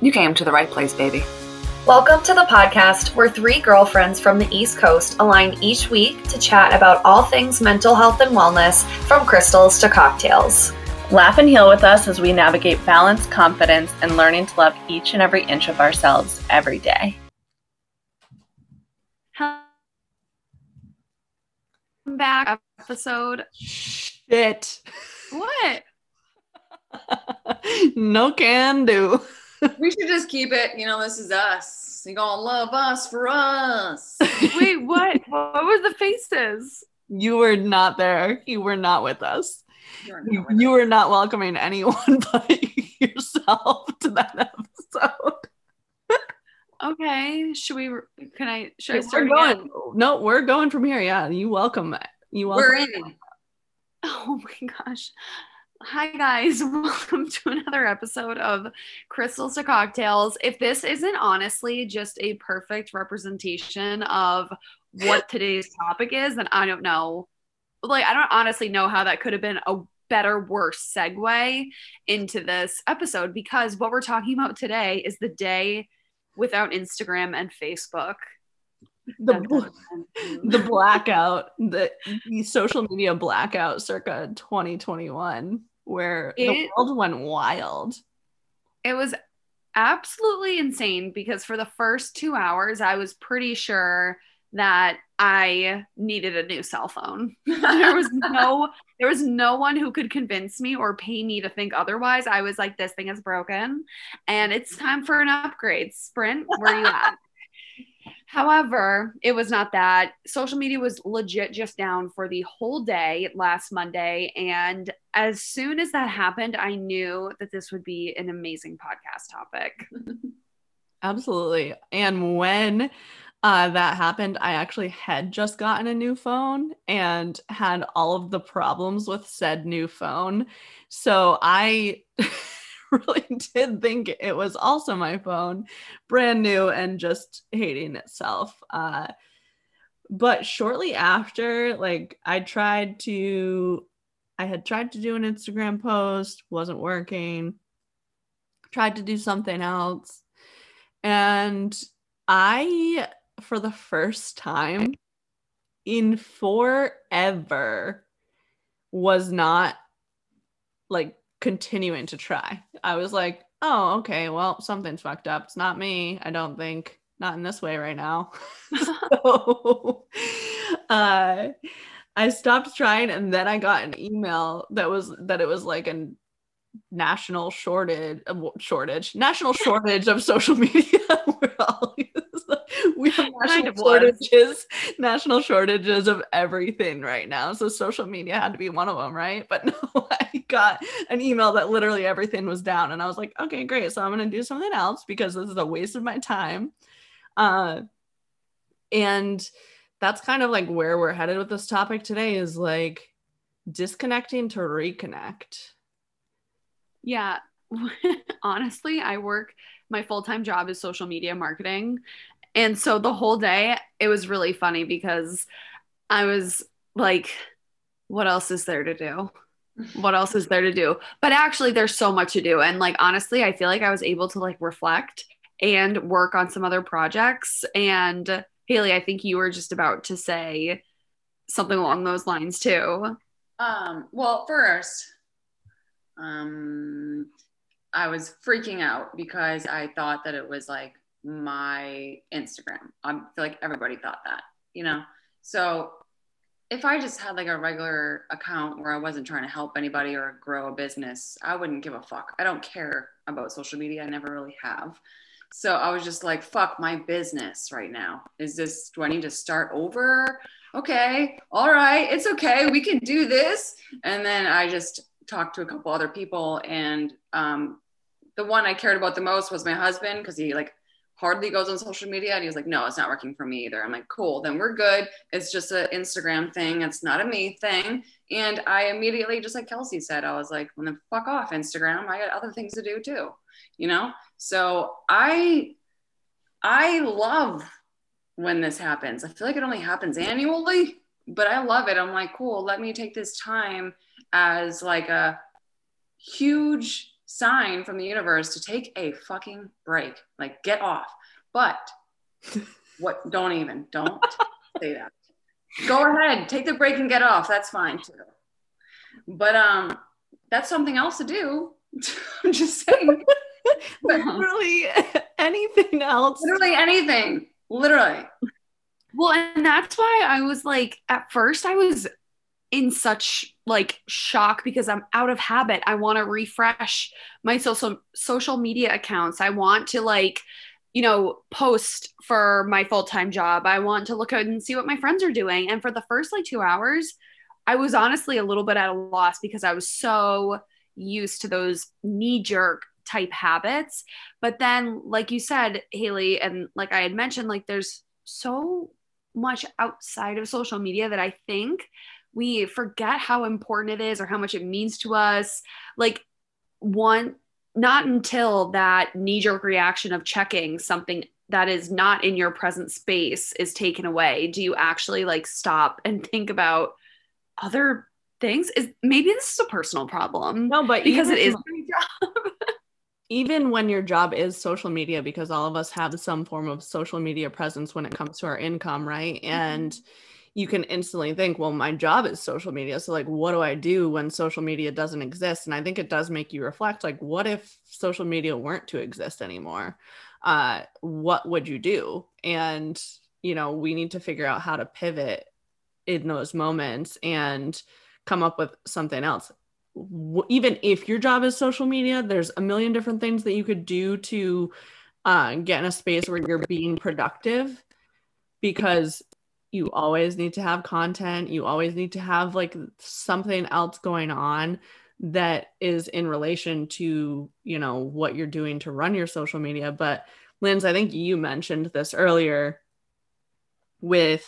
You came to the right place, baby. Welcome to the podcast where three girlfriends from the East Coast align each week to chat about all things mental health and wellness, from crystals to cocktails. Laugh and heal with us as we navigate balance, confidence, and learning to love each and every inch of ourselves every day. back episode. Shit. What? no can do. we should just keep it, you know, this is us. You gonna love us for us. Wait, what? what were the faces? You were not there. You were not with us. You, you were not welcoming anyone but yourself to that episode. Okay. Should we? Can I? Should I we're start going. again? No, we're going from here. Yeah, you welcome. You welcome. We're in. Oh my gosh. Hi, guys. Welcome to another episode of Crystals to Cocktails. If this isn't honestly just a perfect representation of what today's topic is, then I don't know. Like, I don't honestly know how that could have been a better, worse segue into this episode because what we're talking about today is the day without Instagram and Facebook. the bl- dun. Hmm. the blackout, the, the social media blackout, circa 2021, where the world went wild. It was absolutely insane because for the first two hours, I was pretty sure that I needed a new cell phone. there was no there was no one who could convince me or pay me to think otherwise. I was like, this thing is broken and it's time for an upgrade. Sprint, where are you at? However, it was not that. Social media was legit just down for the whole day last Monday. And as soon as that happened, I knew that this would be an amazing podcast topic. Absolutely. And when uh, that happened, I actually had just gotten a new phone and had all of the problems with said new phone. So I really did think it was also my phone, brand new and just hating itself. Uh, but shortly after, like, I tried to, I had tried to do an Instagram post, wasn't working, tried to do something else. And I, for the first time in forever, was not like continuing to try. I was like, oh, okay, well, something's fucked up. It's not me. I don't think, not in this way right now. so uh, I stopped trying, and then I got an email that was that it was like a national shortage, uh, shortage, national shortage of social media. We're all we have national Kind of was. shortages, national shortages of everything right now. So social media had to be one of them, right? But no, I got an email that literally everything was down, and I was like, okay, great. So I'm gonna do something else because this is a waste of my time. Uh, and that's kind of like where we're headed with this topic today is like disconnecting to reconnect. Yeah. Honestly, I work, my full time job is social media marketing. And so the whole day, it was really funny because I was like, what else is there to do? What else is there to do? But actually, there's so much to do. And like, honestly, I feel like I was able to like reflect and work on some other projects. And Haley, I think you were just about to say something along those lines too. Um, well, first, um, I was freaking out because I thought that it was like my Instagram. I feel like everybody thought that, you know? So if I just had like a regular account where I wasn't trying to help anybody or grow a business, I wouldn't give a fuck. I don't care about social media. I never really have. So I was just like, fuck my business right now. Is this, do I need to start over? Okay, all right, it's okay. We can do this. And then I just talked to a couple other people. And um, the one I cared about the most was my husband because he like hardly goes on social media. And he was like, no, it's not working for me either. I'm like, cool, then we're good. It's just an Instagram thing. It's not a me thing. And I immediately, just like Kelsey said, I was like, well, then fuck off Instagram. I got other things to do too, you know? So I, I love when this happens. I feel like it only happens annually, but I love it. I'm like, cool, let me take this time as like a huge sign from the universe to take a fucking break. Like get off. But what don't even don't say that. Go ahead, take the break and get off. That's fine too. But um that's something else to do. I'm just saying. literally anything else. Literally anything. Literally. Well, and that's why I was like, at first, I was in such like shock because I'm out of habit. I want to refresh my social social media accounts. I want to like, you know, post for my full-time job. I want to look out and see what my friends are doing. And for the first like 2 hours, I was honestly a little bit at a loss because I was so used to those knee jerk type habits. But then, like you said, Haley, and like I had mentioned, like there's so much outside of social media that I think we forget how important it is or how much it means to us. Like, one, not until that knee jerk reaction of checking something that is not in your present space is taken away do you actually like stop and think about other things is maybe this is a personal problem No, but because it is my job even when your job is social media, because all of us have some form of social media presence when it comes to our income, right? Mm-hmm. And you can instantly think, well, my job is social media. So, like, what do I do when social media doesn't exist? And I think it does make you reflect, like, what if social media weren't to exist anymore? Uh, what would you do? And, you know, we need to figure out how to pivot in those moments and come up with something else. Even if your job is social media, there's a million different things that you could do to uh, get in a space where you're being productive because you always need to have content. You always need to have like something else going on that is in relation to, you know, what you're doing to run your social media. But Linz, I think you mentioned this earlier with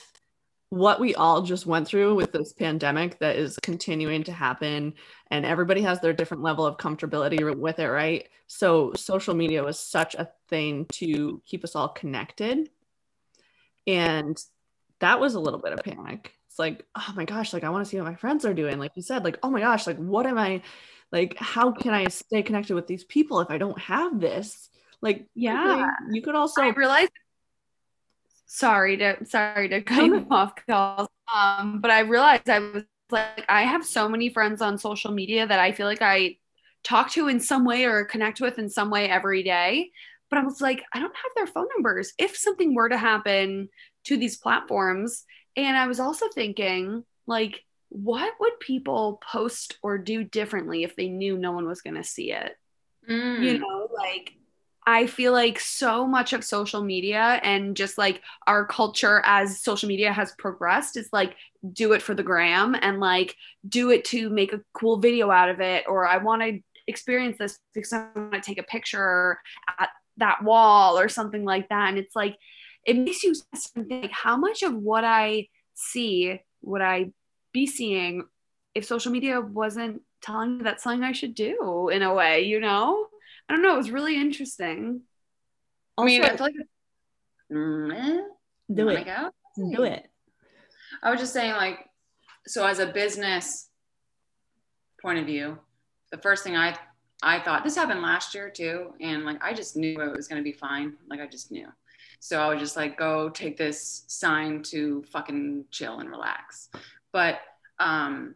what we all just went through with this pandemic that is continuing to happen and everybody has their different level of comfortability with it right so social media was such a thing to keep us all connected and that was a little bit of panic it's like oh my gosh like i want to see what my friends are doing like you said like oh my gosh like what am i like how can i stay connected with these people if i don't have this like Yeah. you could also I realized. Sorry to sorry to cut you off, Kels. Um, but I realized I was like I have so many friends on social media that I feel like I talk to in some way or connect with in some way every day. But I was like, I don't have their phone numbers. If something were to happen to these platforms, and I was also thinking, like, what would people post or do differently if they knew no one was going to see it? Mm. you know like i feel like so much of social media and just like our culture as social media has progressed is like do it for the gram and like do it to make a cool video out of it or i want to experience this because i want to take a picture at that wall or something like that and it's like it makes you think like how much of what i see would i be seeing if social media wasn't telling me that's something I should do in a way, you know? I don't know. It was really interesting. I mean, I feel like Mm, eh, do it go? do it I was just saying, like, so as a business point of view, the first thing I I thought this happened last year too, and like I just knew it was gonna be fine. Like I just knew. So I would just like go take this sign to fucking chill and relax. But um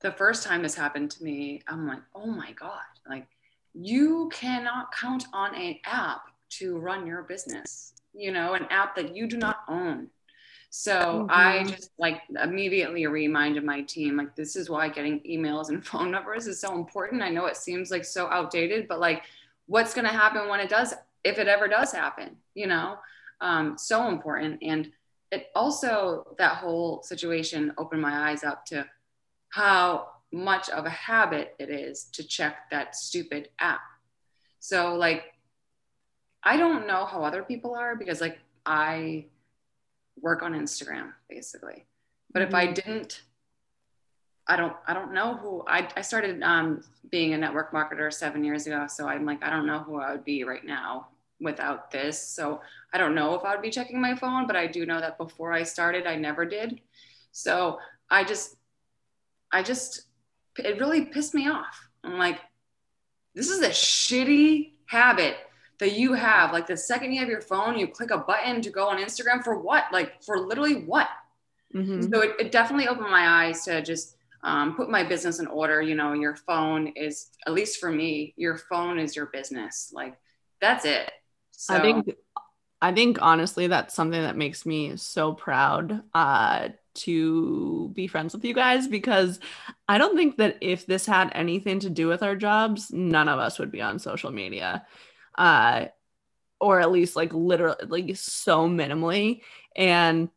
the first time this happened to me, I'm like, oh my God, like you cannot count on an app to run your business, you know, an app that you do not own. So I Mhm. just like immediately reminded my team, like, this is why getting emails and phone numbers is so important. I know it seems like so outdated, but like, what's going to happen when it does, if it ever does happen, you know? Um, so important. And it also, that whole situation opened my eyes up to how much of a habit it is to check that stupid app. So, like, I don't know how other people are because, like, I work on Instagram basically. But if I didn't, I don't, I don't know who I, I started um, being a network marketer seven years ago. So I'm like, I don't know who I would be right now without this. So I don't know if I would be checking my phone, but I do know that before I started, I never did. So I just, I just, it really pissed me off. I'm like, this is a shitty habit that you have. Like the second you have your phone, you click a button to go on Instagram for what? Like for literally what? Mhm. So it, it definitely opened my eyes to just um, put my business in order. You know, your phone is, at least for me, your phone is your business. Like that's it. So I think I think honestly that's something that makes me so proud uh to be friends with you guys because I don't think that if this had anything to do with our jobs, none of us would be on social media. Uh or at least like literally like so minimally and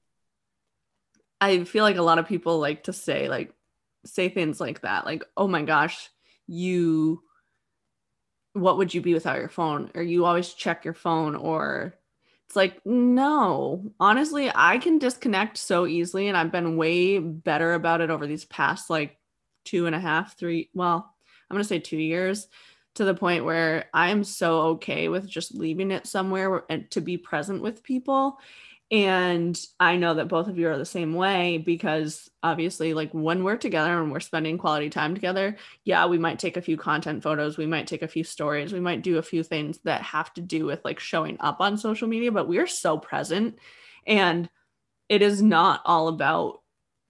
I feel like a lot of people like to say like say things like that like oh my gosh you what would you be without your phone? Or you always check your phone or it's like no. Honestly i can disconnect so easily and i've been way better about it over these past like two and a half three well i'm going to say two years to the point where i am so okay with just leaving it somewhere and to be present with people and I know that both of you are the same way because obviously, like when we're together and we're spending quality time together, yeah, we might take a few content photos, we might take a few stories, we might do a few things that have to do with like showing up on social media, but we're so present. And it is not all about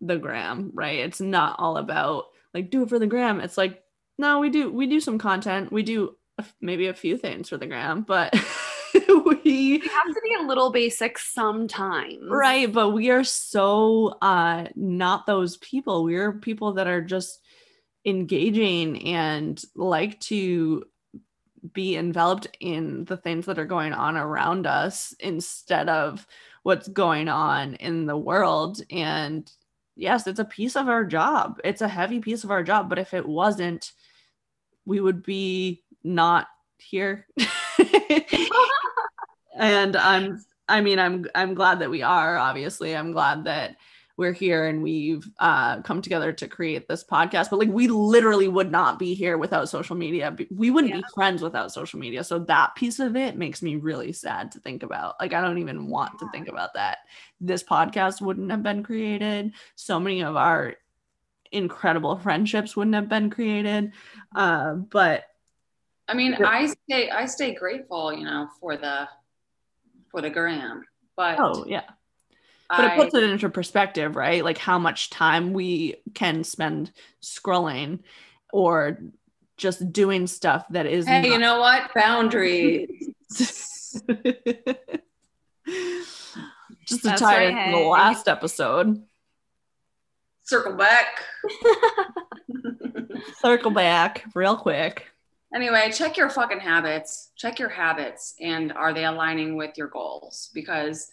the gram, right? It's not all about like do it for the gram. It's like, no, we do, we do some content, we do maybe a few things for the gram, but we We have to be a little basic sometimes. right but we are so uh not those people. We're people that are just engaging and like to be enveloped in the things that are going on around us instead of what's going on in the world. And yes it's a piece of our job. It's a heavy piece of our job but if it wasn't we would be not here and i'm i mean i'm i'm glad that we are obviously. I'm glad that we're here and we've uh, come together to create this podcast. But like we literally would not be here without social media. We wouldn't be friends without social media. So that piece of it makes me really sad to think about. Like i don't even want to think about that. This podcast wouldn't have been created. So many of our incredible friendships wouldn't have been created. Uh, but I mean, I stay I stay grateful, you know, for the for the gram. But oh yeah but I, it puts it into perspective, right? Like how much time we can spend scrolling or just doing stuff that is hey, you know what? Boundaries. just to That's tie right, hey. the last episode. Circle back. Circle back real quick. Anyway, check your fucking habits. Check your habits and are they aligning with your goals? Because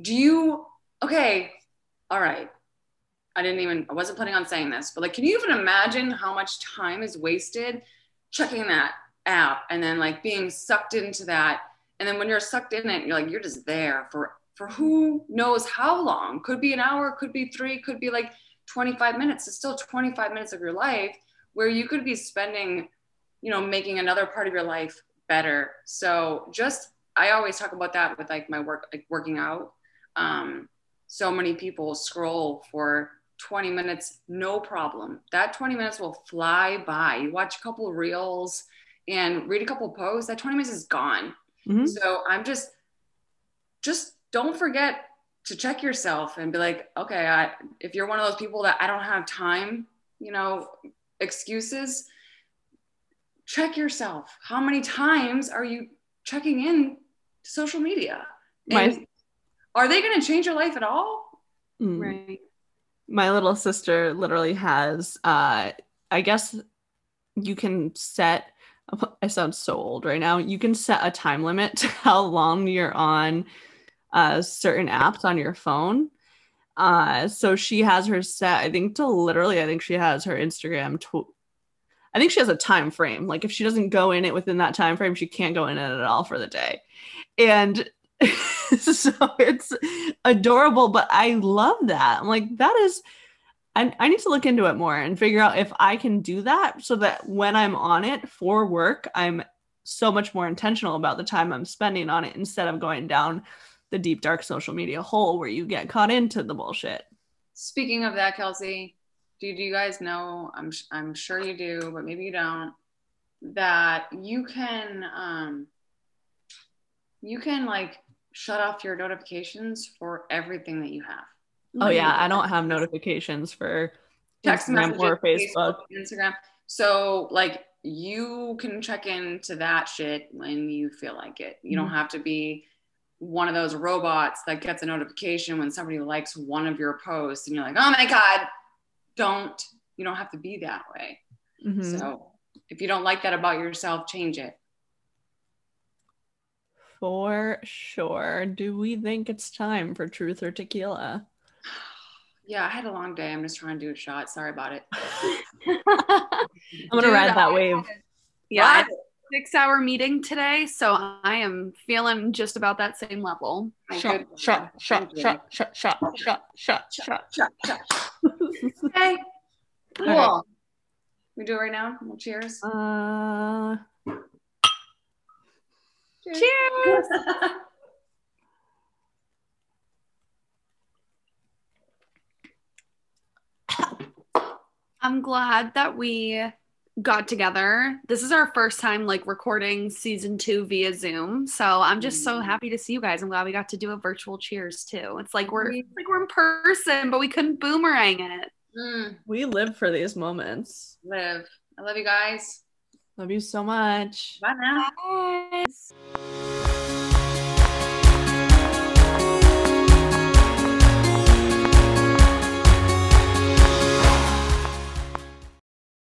do you okay, all right. I didn't even I wasn't planning on saying this, but like can you even imagine how much time is wasted checking that app and then like being sucked into that and then when you're sucked in it, you're like you're just there for for who knows how long. Could be an hour, could be 3, could be like 25 minutes. It's still 25 minutes of your life where you could be spending you know making another part of your life better. So just i always talk about that with like my work like working out. Um so many people scroll for 20 minutes no problem. That 20 minutes will fly by. You watch a couple reels and read a couple posts that 20 minutes is gone. Mhm. so i'm just just don't forget to check yourself and be like okay I, if you're one of those people that i don't have time you know excuses check yourself. How many times are you checking in to social media? My- are they going to change your life at all? Mm. Right. my little sister literally has uh i guess you can set i sound so old right now. You can set a time limit to how long you're on uh certain apps on your phone. Uh so she has her set i think to literally i think she has her instagram tw- i think she has a time frame. Like if she doesn't go in it within that time frame she can't go in it at all for the day. And so it's adorable but i love that. I'm like that is I, I need to look into it more and figure out if i can do that so that when i'm on it for work i'm so much more intentional about the time i'm spending on it instead of going down the deep dark social media hole where you get caught into the bullshit. Speaking of that kelsey do, do you guys know I'm, I'm sure you do but maybe you don't that you can um you can like shut off your notifications for everything that you have. Oh yeah, I don't have notifications for Text Instagram or Facebook. Instagram. So like you can check into that shit when you feel like it. You don't Mhm. have to be one of those robots that gets a notification when somebody likes one of your posts and you're like, oh my God, don't. You don't have to be that way. Mhm. So if you don't like that about yourself, change it. For sure. Do we think it's time for truth or tequila? Yeah, I had a long day. I'm just trying to do a shot. Sorry about it. I'm gonna Dude, ride that I wave. Yeah, I had a six hour meeting today, so I am feeling just about that same level. Shot, shot, shot, Thank you. shot, shot, shot, shot, shot, shot. Shot, shot, shot. Okay. Cool. All We do it right now. Well, cheers. Uh, Cheers. I'm glad that we got together. This is our first time like recording season two via Zoom. So I'm just so Mm. happy to see you guys. I'm glad we got to do a virtual cheers too. It's like we're it's like we're in person, but we couldn't boomerang it. Mm, we live for these moments. live. I love you guys. Love you so much. Bye now. Bye.